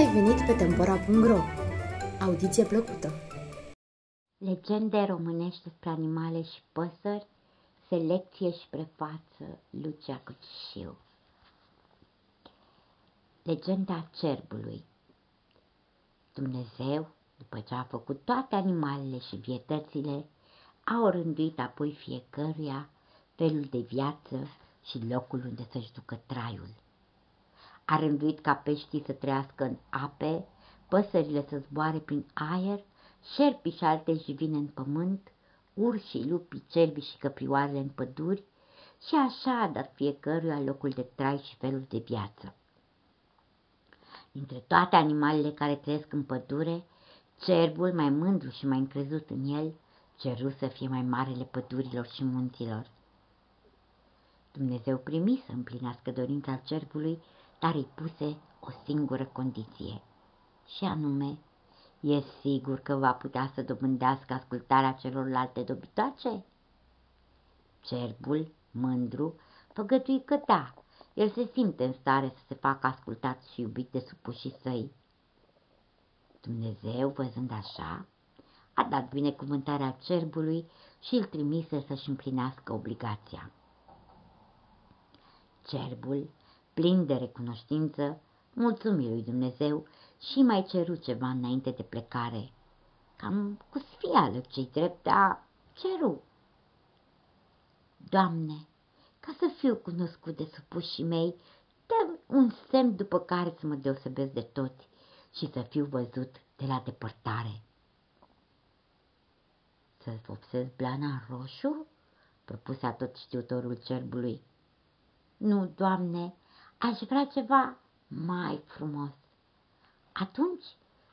ai venit pe Tempora.ro! Audiție plăcută! Legende românești despre animale și păsări, selecție și prefață, Lucia Căcișiu. Legenda cerbului Dumnezeu, după ce a făcut toate animalele și vietățile, a orânduit apoi fiecăruia felul de viață și locul unde să-și ducă traiul. A rânduit ca peștii să trăiască în ape, păsările să zboare prin aer, șerpii și alte jivine în pământ, urșii, lupii, cerbii și căprioarele în păduri și așa a dat fiecăruia locul de trai și felul de viață. Dintre toate animalele care trăiesc în pădure, cerbul, mai mândru și mai încrezut în el, ceru să fie mai marele pădurilor și munților. Dumnezeu primi să împlinească dorința cerbului, dar îi puse o singură condiție, și anume, e sigur că va putea să dobândească ascultarea celorlalte dobitoace? Cerbul, mândru, făgătui că da, el se simte în stare să se facă ascultat și iubit de supușii săi. Dumnezeu, văzând așa, a dat binecuvântarea cerbului și îl trimise să-și împlinească obligația. Cerbul, plin de recunoștință, mulțumi lui Dumnezeu și mai ceru ceva înainte de plecare. Cam cu sfială cei drept, dar ceru. Doamne, ca să fiu cunoscut de supușii mei, dă un semn după care să mă deosebesc de toți și să fiu văzut de la depărtare. Să-ți vopsesc blana roșu? propuse tot știutorul cerbului. Nu, doamne, aș vrea ceva mai frumos. Atunci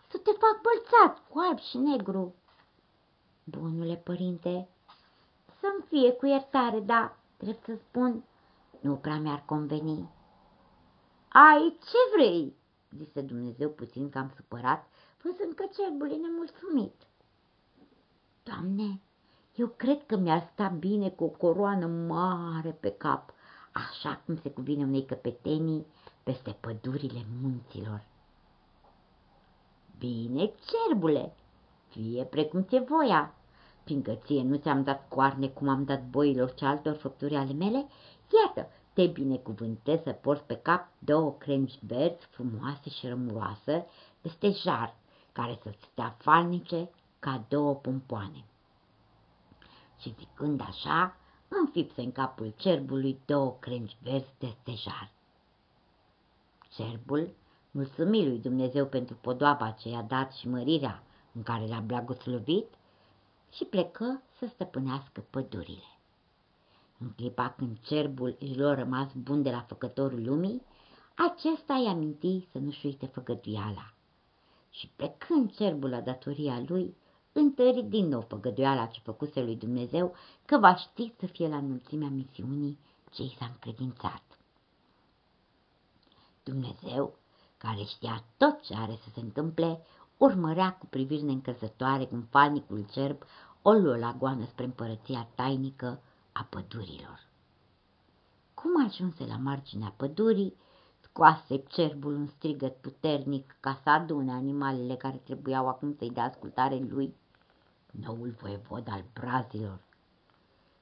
să te fac bălțat cu alb și negru. Bunule părinte, să-mi fie cu iertare, dar, trebuie să spun, nu prea mi-ar conveni. Ai, ce vrei? zise Dumnezeu puțin cam supărat, văzând că cerbul e nemulțumit. Doamne, eu cred că mi-ar sta bine cu o coroană mare pe cap, așa cum se cuvine unei căpetenii peste pădurile munților. Bine, cerbule, fie precum ți voia, fiindcă ție nu ți-am dat coarne cum am dat boilor și altor făpturi ale mele, iată, te binecuvântez să porți pe cap două cremși verzi frumoase și rămuroase de stejar, care să-ți stea falnice ca două pompoane. Și zicând așa, înfipse în capul cerbului două crengi verzi de stejar. Cerbul mulțumi lui Dumnezeu pentru podoaba ce i-a dat și mărirea în care l-a blagoslovit și plecă să stăpânească pădurile. În clipa când cerbul își lua rămas bun de la făcătorul lumii, acesta i-a minti să nu-și uite făgăduiala. Și plecând cerbul la datoria lui, întări din nou făgăduiala ce făcuse lui Dumnezeu că va ști să fie la înălțimea misiunii ce i s-a încredințat. Dumnezeu, care știa tot ce are să se întâmple, urmărea cu priviri neîncăzătoare cum falnicul cerb o luă la goană spre împărăția tainică a pădurilor. Cum ajunse la marginea pădurii, scoase cerbul un strigăt puternic ca să adune animalele care trebuiau acum să-i dea ascultare lui noul voievod al brazilor.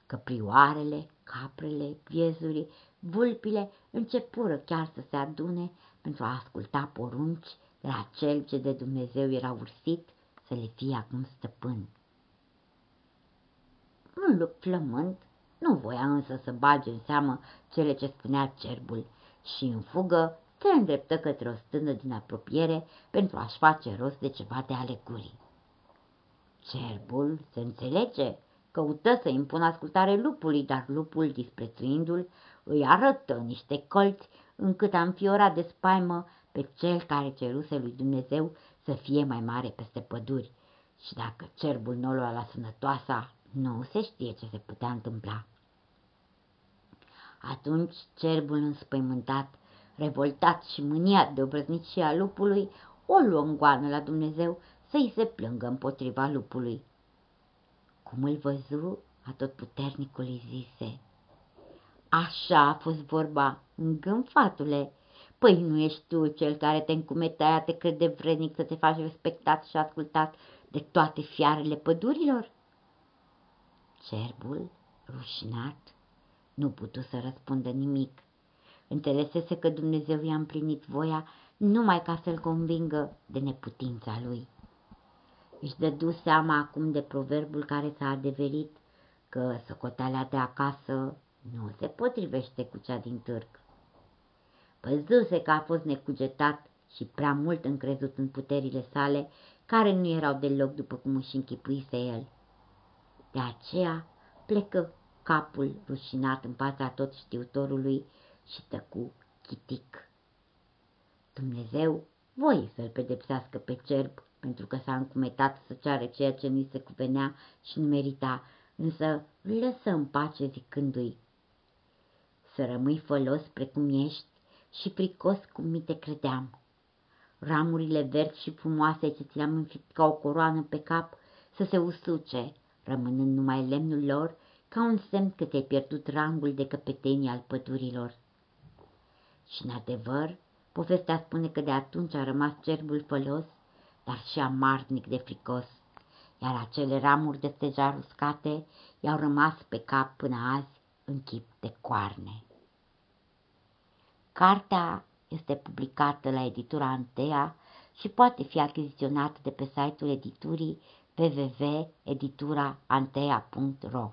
Căprioarele, caprele, viezurii, vulpile începură chiar să se adune pentru a asculta porunci de la cel ce de Dumnezeu era ursit să le fie acum stăpân. Un lup flământ nu voia însă să bage în seamă cele ce spunea cerbul și în fugă se îndreptă către o stână din apropiere pentru a-și face rost de ceva de alegurii. Cerbul, se înțelege, căută să impună ascultare lupului, dar lupul, disprețuindu-l, îi arătă niște colți încât a înfiorat de spaimă pe cel care ceruse lui Dumnezeu să fie mai mare peste păduri. Și dacă cerbul nu o lua la sănătoasa, nu se știe ce se putea întâmpla. Atunci cerbul înspăimântat, revoltat și mâniat de obrăznicia lupului, o luă în goană la Dumnezeu să-i se plângă împotriva lupului. Cum îl văzu, atotputernicul îi zise, Așa a fost vorba, îngânfatule, Păi nu ești tu cel care te încumetea, te crede vrednic să te faci respectat și ascultat de toate fiarele pădurilor? Cerbul, rușinat, nu putu să răspundă nimic. Înțelesese că Dumnezeu i-a împlinit voia numai ca să-l convingă de neputința lui. Își dădu seama acum de proverbul care s-a adeverit că socoteala de acasă nu se potrivește cu cea din târg. Văzuse că a fost necugetat și prea mult încrezut în puterile sale, care nu erau deloc după cum își închipuise el. De aceea plecă capul rușinat în fața tot știutorului și tăcu chitic. Dumnezeu voi să-l pedepsească pe cerb, pentru că s-a încumetat să ceară ceea ce nu-i se cuvenea și nu merita, însă îl lăsă în pace zicându-i, să rămâi folos precum ești și fricos cum mi te credeam. Ramurile verzi și frumoase ce ți le-am înfipt ca o coroană pe cap să se usuce, rămânând numai lemnul lor ca un semn că te-ai pierdut rangul de căpetenie al pădurilor. Și în adevăr, povestea spune că de atunci a rămas cerbul fălos, dar și amarnic de fricos, iar acele ramuri de stejar uscate i-au rămas pe cap până azi în chip de coarne. Cartea este publicată la editura Antea și poate fi achiziționată de pe site-ul editurii www.edituraantea.ro